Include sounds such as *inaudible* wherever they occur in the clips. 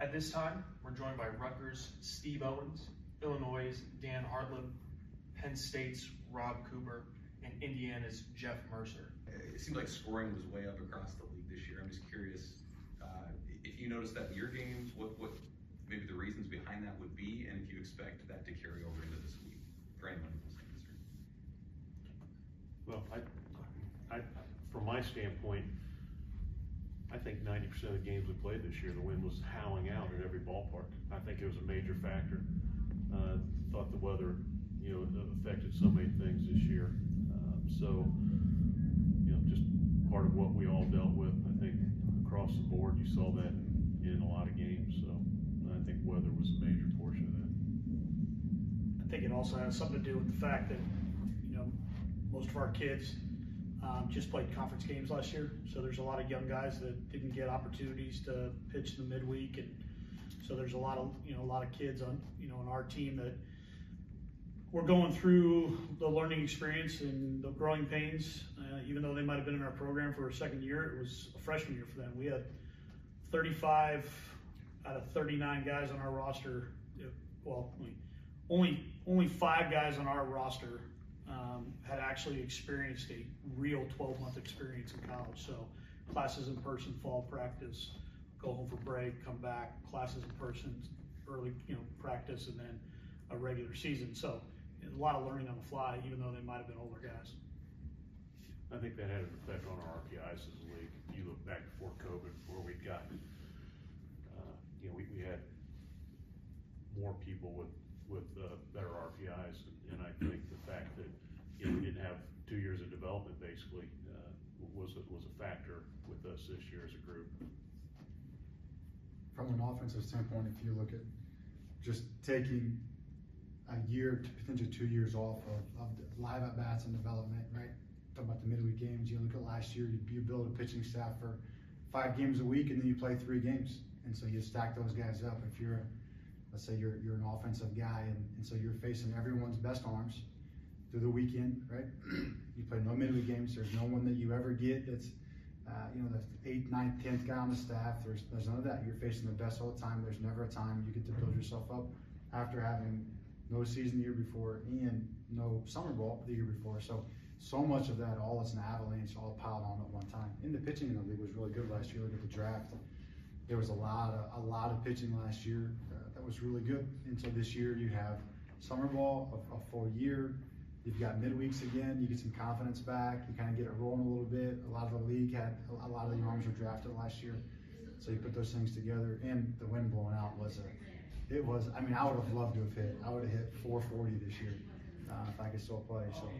At this time, we're joined by Rutgers' Steve Owens, Illinois' Dan Hartleb, Penn State's Rob Cooper, and Indiana's Jeff Mercer. It seemed like scoring was way up across the league this year. I'm just curious uh, if you noticed that in your games, what, what maybe the reasons behind that would be, and if you expect that to carry over into this week for anyone who's concerned. Well, I, I, from my standpoint, I think ninety percent of the games we played this year, the wind was howling out at every ballpark. I think it was a major factor. Uh, thought the weather, you know, affected so many things this year. Um, so, you know, just part of what we all dealt with. I think across the board, you saw that in a lot of games. So, I think weather was a major portion of that. I think it also has something to do with the fact that, you know, most of our kids um, just played conference games last year. So there's a lot of young guys that didn't get opportunities to pitch in the midweek. And so there's a lot of, you know, a lot of kids on, you know, on our team that were going through the learning experience and the growing pains. Uh, even though they might have been in our program for a second year, it was a freshman year for them. We had 35 out of 39 guys on our roster. Well, only only five guys on our roster um, had actually experienced a real 12 month experience in college. So classes in person, fall practice, go home for break, come back, classes in person, early you know practice, and then a regular season. So a lot of learning on the fly, even though they might have been older guys. I think that had an effect on our RPIs as a league. If you look back before COVID, where we'd gotten, uh, you know, we, we had more people with, with, uh, better RPIs. And I think the fact that, you know, we didn't have two years of development basically, uh, was, a- was a factor with us this year as a group. From an offensive standpoint, if you look at just taking a year to potentially two years off of, of live at bats and development, right? Talking about the midweek games, you look at last year, you, you build a pitching staff for five games a week and then you play three games. And so you stack those guys up. If you're, let's say you're, you're an offensive guy and, and so you're facing everyone's best arms through the weekend, right? *clears throat* you play no midweek games. There's no one that you ever get that's, uh, you know, the eighth, ninth, tenth guy on the staff. There's, there's none of that. You're facing the best all the time. There's never a time you get to build yourself up after having no season the year before and no summer ball the year before. So, so much of that, all is an avalanche, all piled on at one time. And the pitching in the league was really good last year. Look at the draft. There was a lot of a lot of pitching last year uh, that was really good. And so this year you have summer ball, a, a full year. You've got midweeks again. You get some confidence back. You kind of get it rolling a little bit. A lot of the league had a lot of the arms were drafted last year, so you put those things together. And the wind blowing out was a, it was. I mean, I would have loved to have hit. I would have hit 440 this year uh, if I could still play. So.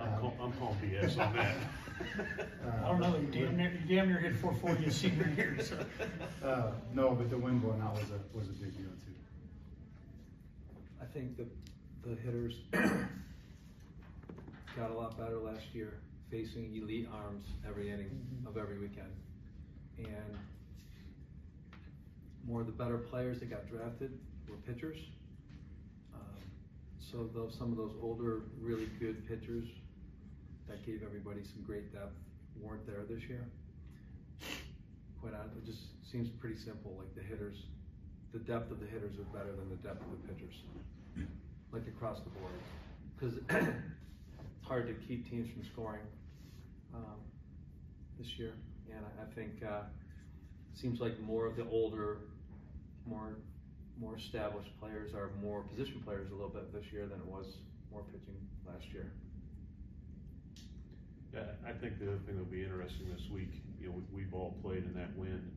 I'm, call, I'm calling BS on that. *laughs* I don't know. You damn near, you damn near hit 440 your senior year. So. *laughs* Uh, no, but the wind blowing out was a was a big deal too. I think the, the hitters *clears throat* got a lot better last year, facing elite arms every inning of every weekend. And more of the better players that got drafted were pitchers. Um, so those, some of those older, really good pitchers that gave everybody some great depth weren't there this year. Quite honestly, it just seems pretty simple, like the hitters, the depth of the hitters are better than the depth of the pitchers, like across the board. Because *clears throat* hard to keep teams from scoring um, this year, and I, I think uh, seems like more of the older, more more established players are more position players a little bit this year than it was more pitching last year. Yeah, I think the other thing that'll be interesting this week, you know, we, we've all played in that wind.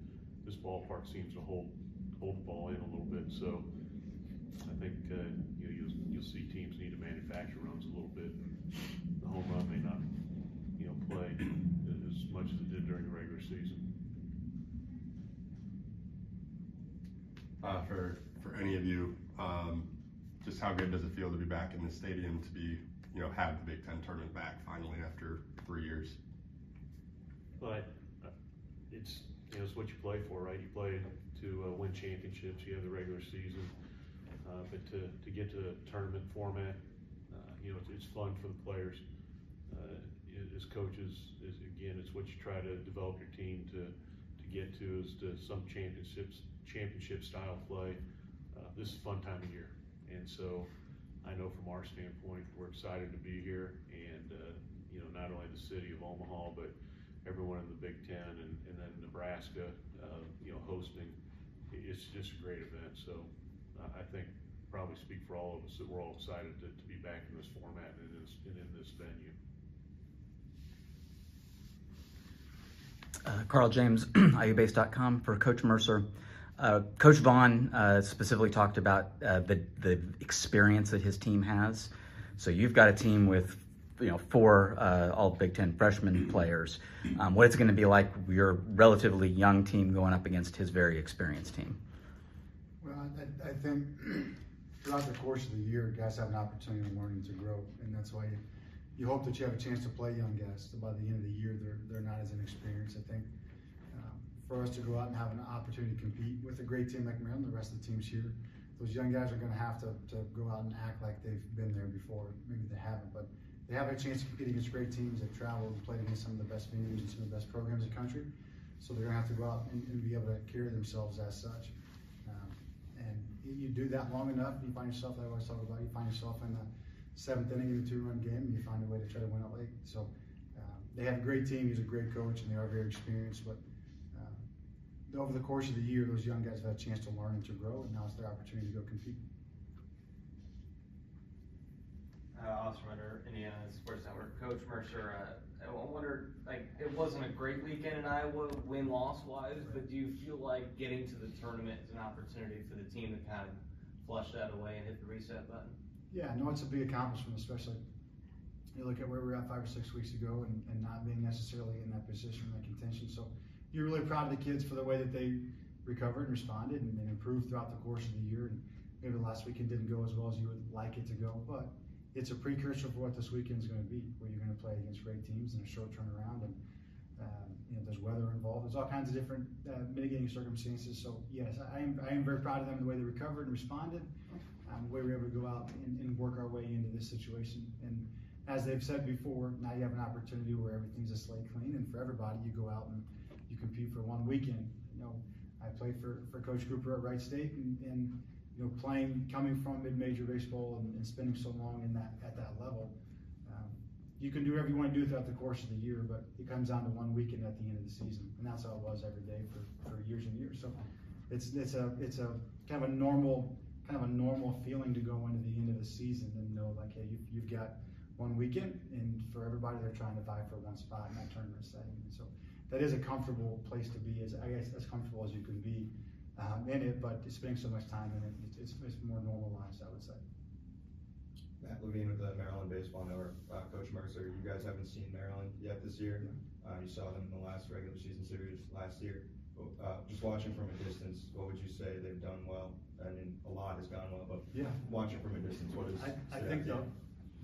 This ballpark seems to hold hold the ball in a little bit, so I think uh, you know you'll you'll see teams need to manufacture runs a little bit. And the home run may not, you know, play as much as it did during the regular season. uh, for for any of you. Um, just how good does it feel to be back in the stadium to be, you know, have the Big Ten tournament back finally after three years? But uh, it's you know it's what you play for, right? You play to uh, win championships. You have the regular season, uh, but to, to get to the tournament format, uh, you know, it's, it's fun for the players. Uh, as coaches, is again, it's what you try to develop your team to to get to is to some championships, championship style play. Uh, this is a fun time of year. And so I know from our standpoint, we're excited to be here and, uh, you know, not only the city of Omaha, but everyone in the Big Ten and, and then Nebraska, uh, you know, hosting. It's just a great event. So I think probably speak for all of us that we're all excited to, to be back in this format and in this, and in this venue. Uh, Carl James, *clears throat* IUBase.com for Coach Mercer. Uh, Coach Vaughn uh, specifically talked about uh, the the experience that his team has. So you've got a team with you know four uh, all Big Ten freshman players. Um, what it's going to be like your relatively young team going up against his very experienced team. I, I think throughout the course of the year, guys have an opportunity to learn and to grow, and that's why you, you hope that you have a chance to play young guys. So by the end of the year, they're they're not as inexperienced. I think um, for us to go out and have an opportunity to compete with a great team like Maryland, the rest of the teams here, those young guys are going to have to to go out and act like they've been there before. Maybe they haven't, but they have a chance to compete against great teams. They've traveled and played against some of the best venues and some of the best programs in the country. So they're going to have to go out and, and be able to carry themselves as such. You do that long enough, you find yourself, I always talk about, you find yourself in the seventh inning in a two-run game, and you find a way to try to win it late. So um, they have a great team. He's a great coach, and they are very experienced. But um, over the course of the year, those young guys have had a chance to learn and to grow, and now it's their opportunity to go compete. Uh, Austin Ritter, Indiana Sports Network. Coach Mercer, uh, I wonder, like, it wasn't a great weekend in Iowa, win loss wise, but do you feel like getting to the tournament is an opportunity for the team to kind of flush that away and hit the reset button? Yeah, no, it's a big accomplishment, especially you look at where we were at five or six weeks ago and, and not being necessarily in that position, that contention. So you're really proud of the kids for the way that they recovered and responded and, and improved throughout the course of the year. And maybe the last weekend didn't go as well as you would like it to go, but it's a precursor for what this weekend is going to be, where you're going to play against great teams in a short turnaround. And um, you know, there's weather involved. There's all kinds of different uh, mitigating circumstances. So yes, I am, I am very proud of them the way they recovered and responded um, the way we were able to go out and, and work our way into this situation. And as they've said before, now you have an opportunity where everything's a slate clean, and for everybody, you go out and you compete for one weekend. You know, I played for, for Coach Cooper at Wright State, and, and you know, playing, coming from mid-major baseball and, and spending so long in that at that level, um, you can do whatever you want to do throughout the course of the year, but it comes down to one weekend at the end of the season, and that's how it was every day for, for years and years. So it's it's a it's a kind of a normal kind of a normal feeling to go into the end of the season and know like, hey, you've, you've got one weekend, and for everybody, they're trying to vie for one spot in that tournament setting. And so that is a comfortable place to be, as I guess as comfortable as you can be um, in it. But spending so much time in it, it's, it's more normalized, I would say. Matt Levine with the Maryland Baseball Network. Uh, Coach Mercer, you guys haven't seen Maryland yet this year. Uh, you saw them in the last regular season series last year. Uh, just watching from a distance, what would you say they've done well? I mean, a lot has gone well, but Yeah. watching from a distance, what is? I, I think the,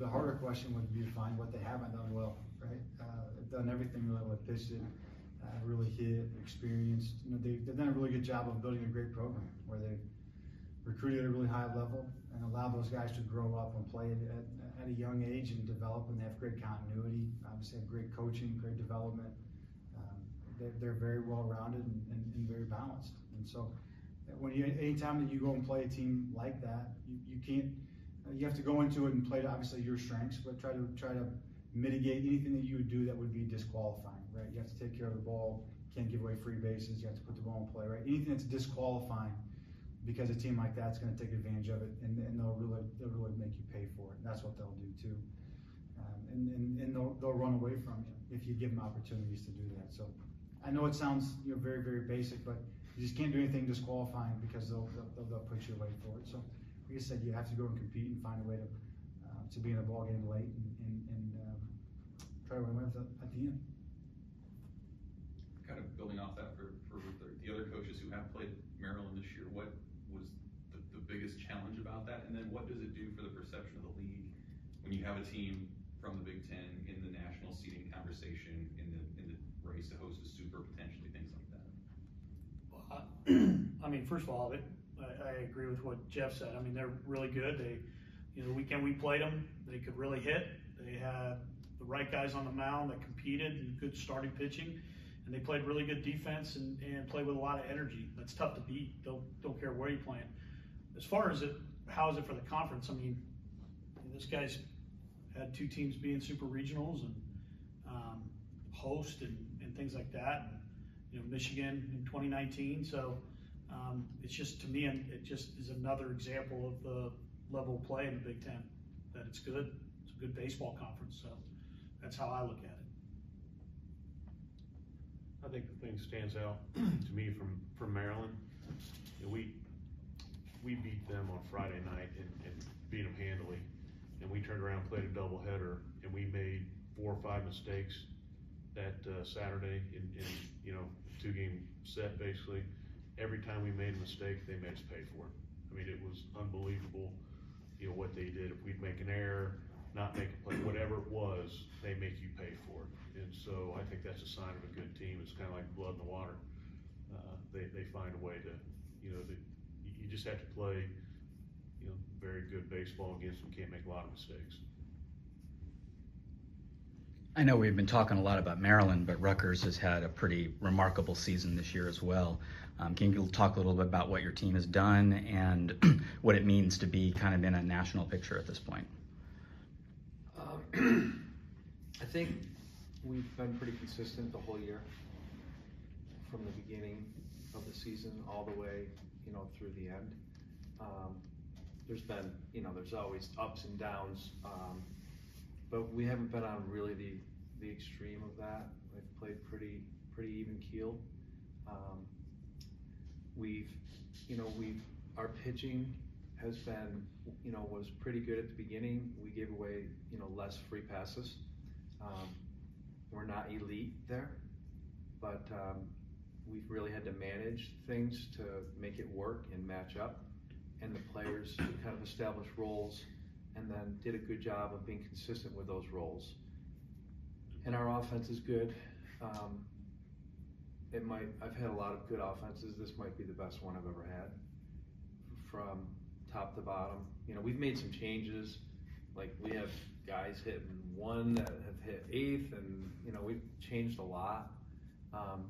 the harder question would be to find what they haven't done well, right? Uh, they've done everything really well, pitched it, uh, really hit, experienced, you know, they've, they've done a really good job of building a great program where they've recruited at a really high level and allowed those guys to grow up and play at, at, a young age and develop and they have great continuity, obviously have great coaching, great development. Um, they're, they're very well rounded and, and, and very balanced. And so, when you anytime that you go and play a team like that, you, you can't uh, you have to go into it and play to obviously your strengths, but try to try to mitigate anything that you would do that would be disqualifying, right? You have to take care of the ball, can't give away free bases, you have to put the ball in play, right? Anything that's disqualifying because a team like that's going to take advantage of it and, and they'll really they'll really make you pay for it. And that's what they'll do too. Um, and, and, and they'll, they'll run away from you if you give them opportunities to do that. So I know it sounds you know very very basic, but you just can't do anything disqualifying because they'll, they'll, they'll put you away for it. So, like I said, you have to go and compete and find a way to uh, to be in a ball game late and, and, and um, try to win the, at the end. Kind of building off that for, for the, the other coaches who have played Maryland this year, what was the, the biggest challenge about that? And then what does it do for the perception of the league when you have a team from the Big Ten in the national seeding conversation, in the, in the race to host a super, potentially, things like that? *clears throat* I mean, first of all, it, I, I agree with what Jeff said. I mean, they're really good. They, you know, the weekend we played them, they could really hit. They had the right guys on the mound that competed and good starting pitching. And they played really good defense and, and played with a lot of energy. That's tough to beat. Don't don't care where you play. As far as it, how is it for the conference? I mean, this guy's had two teams being super regionals and um, host and, and things like that. And, you know, Michigan in 2019. So um, it's just to me, it just is another example of the level of play in the Big Ten. That it's good. It's a good baseball conference. So that's how I look at it. I think the thing stands out *clears throat* to me from, from Maryland, we, we beat them on Friday night and, and beat them handily. And we turned around, and played a doubleheader, and we made four or five mistakes that, uh, Saturday in, in, you know, two-game set, basically. Every time we made a mistake, they made us pay for it. I mean, it was unbelievable, you know, what they did. If we'd make an error, not make a play, whatever it was, they make you pay for it. And so I think that's a sign of a good team. It's kind of like blood in the water. Uh, they, they find a way to, you know, you, you just have to play, you know, very good baseball against them. Can't make a lot of mistakes. I know we've been talking a lot about Maryland, but Rutgers has had a pretty remarkable season this year as well. Um, can you talk a little bit about what your team has done and *clears throat* what it means to be kind of in a national picture at this point? *clears throat* I think we've been pretty consistent the whole year, from the beginning of the season all the way, you know, through the end. Um, there's been, you know, there's always ups and downs, um, but we haven't been on really the the extreme of that. We've played pretty pretty even keel. Um, we've, you know, we've our pitching has been, you know, was pretty good at the beginning. We gave away, you know, less free passes. Um, we're not elite there, but um, we've really had to manage things to make it work and match up. And the players kind of established roles and then did a good job of being consistent with those roles. And our offense is good. Um, it might. I've had a lot of good offenses. This might be the best one I've ever had, from top to bottom. You know, we've made some changes. Like we have guys hitting one that have hit eighth, and you know we've changed a lot. Um,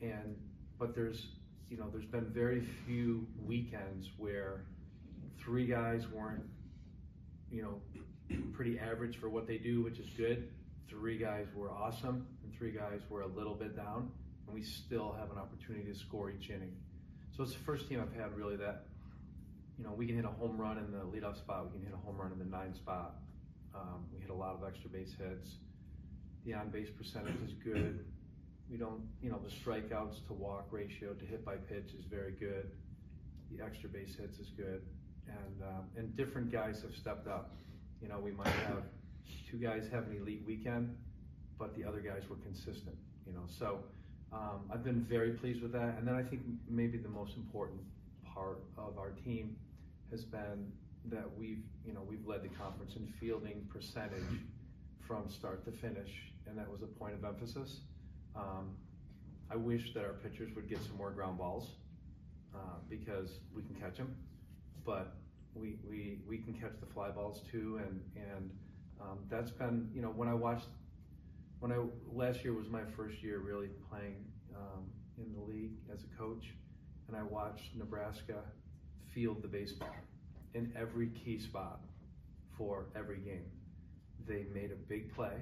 and but there's you know there's been very few weekends where three guys weren't you know pretty average for what they do, which is good. Three guys were awesome, and three guys were a little bit down, and we still have an opportunity to score each inning. So it's the first team I've had really that you know, we can hit a home run in the leadoff spot. We can hit a home run in the nine spot. Um, we hit a lot of extra base hits. The on base percentage is good. We don't, you know, the strikeouts to walk ratio to hit by pitch is very good. The extra base hits is good, and um, and different guys have stepped up. You know, we might have two guys have an elite weekend, but the other guys were consistent. You know, so um, I've been very pleased with that. And then I think maybe the most important part of our team has been that we've, you know, we've led the conference in fielding percentage from start to finish, and that was a point of emphasis. Um, I wish that our pitchers would get some more ground balls uh, because we can catch them, but we, we, we can catch the fly balls too, and and um, that's been, you know, when I watched, when I last year was my first year really playing um, in the league as a coach, and I watched Nebraska field the baseball in every key spot for every game. They made a big play,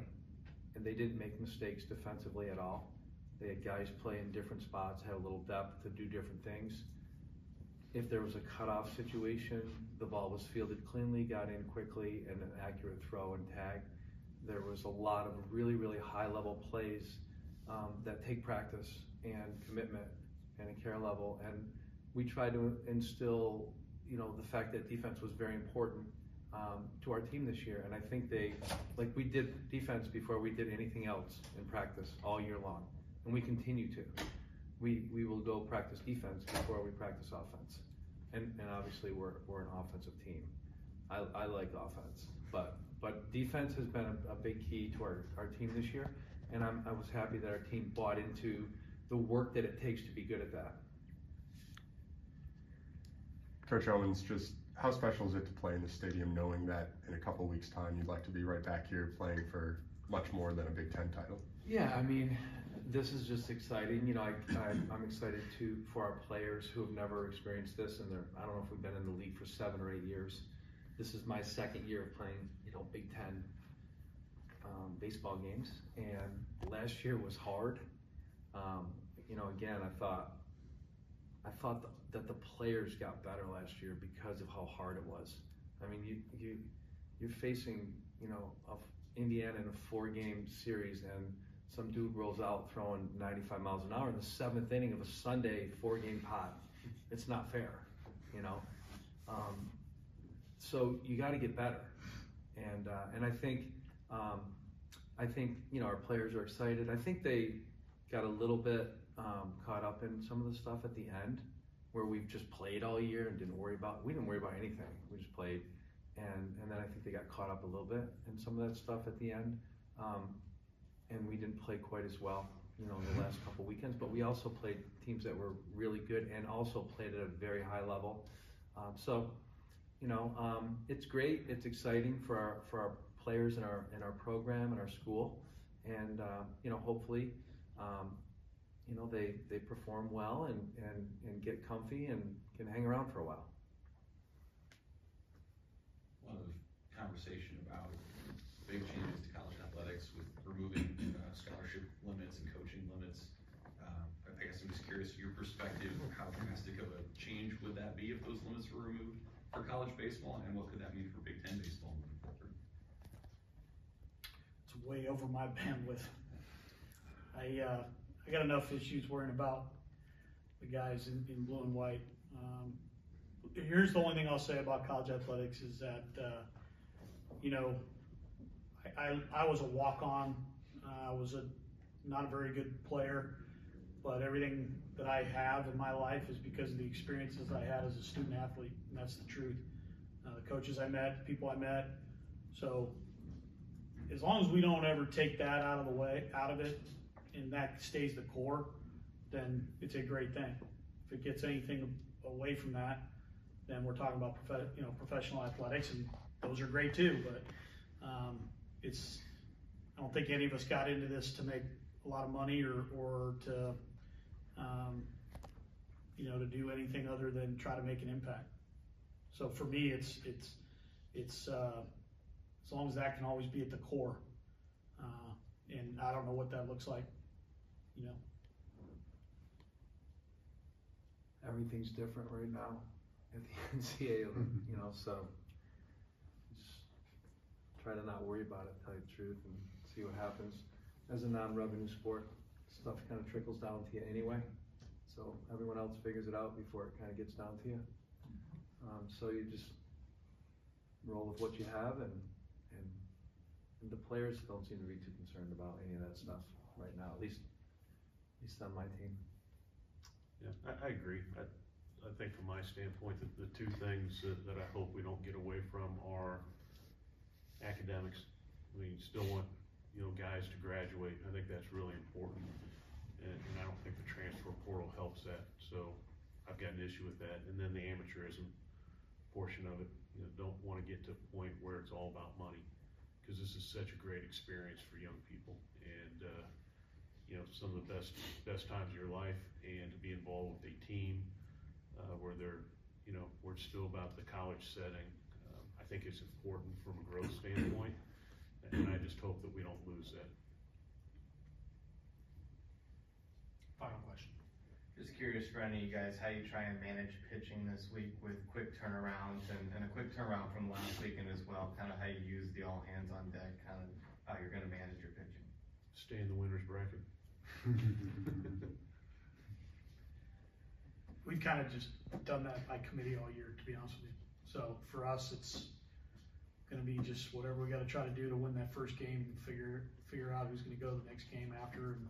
and they didn't make mistakes defensively at all. They had guys play in different spots, had a little depth to do different things. If there was a cutoff situation, the ball was fielded cleanly, got in quickly, and an accurate throw and tag. There was a lot of really, really high level plays um, that take practice and commitment and a care level. And we tried to instill, you know, the fact that defense was very important um, to our team this year. And I think they, like we did defense before we did anything else in practice all year long, and we continue to. We we will go practice defense before we practice offense, and and obviously we're we're an offensive team. I, I like offense, but but defense has been a, a big key to our, our team this year, and I'm, I was happy that our team bought into the work that it takes to be good at that. Coach Owens, just how special is it to play in the stadium knowing that in a couple weeks' time you'd like to be right back here playing for much more than a Big Ten title? Yeah, I mean, this is just exciting. You know, I, I, I'm excited to for our players who have never experienced this, and they're I don't know if we've been in the league for seven or eight years. This is my second year of playing, you know, Big Ten um, baseball games, and last year was hard. Um, you know, again, I thought I thought that the players got better last year because of how hard it was. I mean, you you you're facing you know Indiana in a four game series and some dude rolls out throwing 95 miles an hour in the seventh inning of a Sunday four game pot. It's not fair, you know. Um, so you got to get better, and uh, and I think um, I think you know our players are excited. I think they got a little bit um, caught up in some of the stuff at the end where we've just played all year and didn't worry about we didn't worry about anything. We just played, and and then I think they got caught up a little bit in some of that stuff at the end. Um, and we didn't play quite as well, you know, in the last couple weekends. But we also played teams that were really good and also played at a very high level. Um, so, you know, um, it's great. It's exciting for our for our players in our in our program and our school, and uh, you know, hopefully, um, you know, they they perform well and and and get comfy and can hang around for a while. A lot of conversation about big changes to college athletics with removing uh, scholarship limits and coaching limits. Um, I I guess I'm just curious, your perspective, how drastic of a change would that be if those limits were removed for college baseball, and what could that mean for Big Ten baseball moving forward? It's way over my *laughs* bandwidth. I, uh, I got enough issues worrying about the guys in, in blue and white. Um, here's the only thing I'll say about college athletics is that, uh, you know, I, I, I was a walk-on. Uh, I was a not a very good player, but everything that I have in my life is because of the experiences I had as a student athlete, and that's the truth. Uh, the coaches I met, the people I met. So as long as we don't ever take that out of the way, out of it, and that stays the core, then it's a great thing. If it gets anything away from that, then we're talking about prof- you know professional athletics, and those are great too. But um, it's I don't think any of us got into this to make a lot of money or or to um, you know to do anything other than try to make an impact. So for me, it's it's it's uh, as long as that can always be at the core. Uh, and I don't know what that looks like, you know. Everything's different right now at the *laughs* NCAA, *laughs* you know. So just try to not worry about it, tell you the truth, and see what happens. As a non-revenue sport, stuff kind of trickles down to you anyway. So everyone else figures it out before it kind of gets down to you. Um, so you just roll with what you have, and, and and the players don't seem to be too concerned about any of that stuff right now. At least, least on my team. Yeah, I, I agree. I, I think from my standpoint, that the two things that, that I hope we don't get away from are academics. We still want, you know, guys to graduate. I think that's really important. And, and I don't think the transfer portal helps that. So I've got an issue with that. And then the amateurism portion of it, you know, don't want to get to a point where it's all about money. Because this is such a great experience for young people. And, uh, you know, some of the best best times of your life, and to be involved with a team uh, where they're, you know, where it's still about the college setting. Um, I think it's important from a growth standpoint, and I just hope that we don't lose that. Final question. Just curious for any of you guys, how you try and manage pitching this week with quick turnarounds and, and a quick turnaround from last weekend as well, kind of how you use the all hands on deck, kind of how you're gonna manage your pitching. Stay in the winners bracket. *laughs* We've kind of just done that by committee all year, to be honest with you. So for us, it's gonna be just whatever we gotta try to do to win that first game and figure, figure out who's gonna go the next game after. And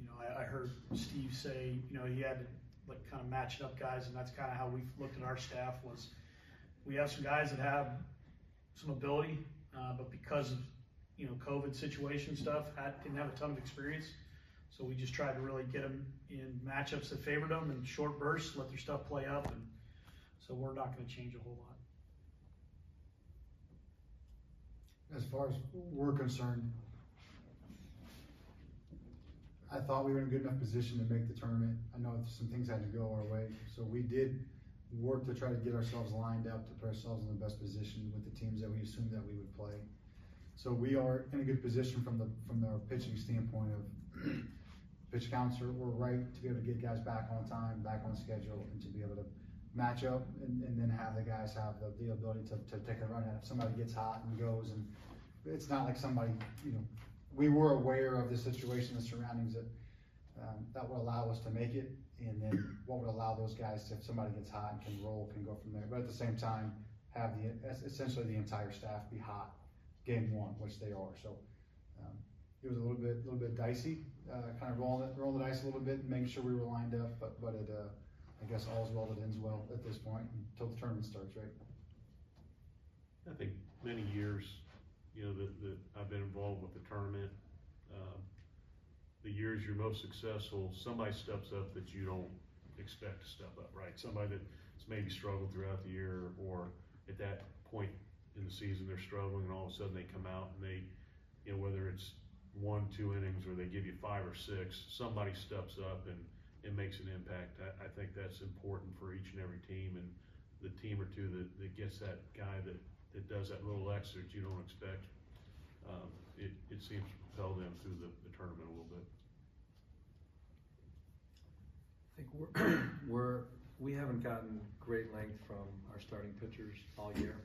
You know, I, I heard Steve say, you know, he had to like kind of match it up guys, and that's kind of how we've looked at our staff was, we have some guys that have some ability, uh, but because of, you know, COVID situation stuff, had, didn't have a ton of experience. So we just tried to really get them in matchups that favored them in short bursts, let their stuff play up, and so we're not going to change a whole lot. As far as we're concerned, I thought we were in a good enough position to make the tournament. I know some things had to go our way, so we did work to try to get ourselves lined up to put ourselves in the best position with the teams that we assumed that we would play. So we are in a good position from the from our pitching standpoint of pitch counts are, were right to be able to get guys back on time, back on schedule, and to be able to match up and, and then have the guys have the, the ability to, to take a run at it. If somebody gets hot and goes and it's not like somebody, you know, we were aware of the situation, the surroundings that, um, that would allow us to make it. And then what would allow those guys to, if somebody gets hot and can roll, can go from there. But at the same time, have the, essentially the entire staff be hot game one, which they are. So, it was a little bit, little bit dicey, uh, kind of rolling rolling the dice a little bit and making sure we were lined up, but, but it, uh, I guess all's well that ends well at this point until the tournament starts, right? I think many years, you know, that, that I've been involved with the tournament, um, the years you're most successful, somebody steps up that you don't expect to step up, right? Somebody that's maybe struggled throughout the year or at that point in the season, they're struggling and all of a sudden they come out and they, you know, whether it's one, two innings where they give you five or six, somebody steps up and, and makes an impact. I, I think that's important for each and every team and the team or two that, that gets that guy that, that does that little extra that you don't expect. Um, it, it seems to propel them through the, the tournament a little bit. I think we're, *clears throat* we're, we haven't gotten great length from our starting pitchers all year.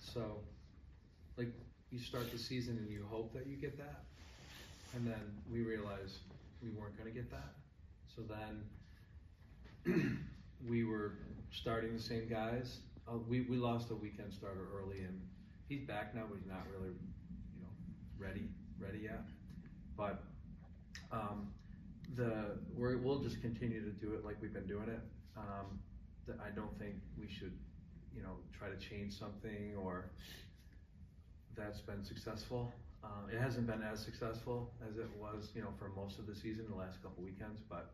So, like, you start the season and you hope that you get that, and then we realize we weren't gonna get that. So then, *clears throat* we were starting the same guys. Uh, we, we lost a weekend starter early and he's back now, but he's not really, you know, ready, ready yet. But, um, the, we're, we'll just continue to do it like we've been doing it. Um, the, I don't think we should, you know, try to change something or that's been successful. Um, it hasn't been as successful as it was, you know, for most of the season, the last couple weekends, but,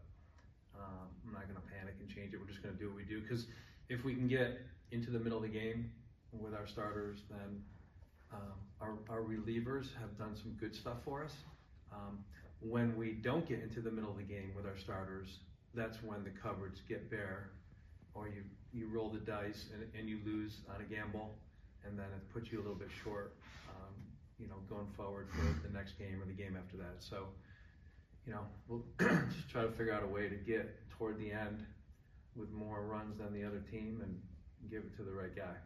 um, I'm not gonna panic and change it. We're just gonna do what we do, cause if we can get into the middle of the game with our starters, then, um, our, our relievers have done some good stuff for us. Um, when we don't get into the middle of the game with our starters, that's when the cupboards get bare, or you, you roll the dice and, and you lose on a gamble, and then it puts you a little bit short, um, you know, going forward for the next game or the game after that. So, you know, we'll *clears throat* just try to figure out a way to get toward the end with more runs than the other team and give it to the right guy.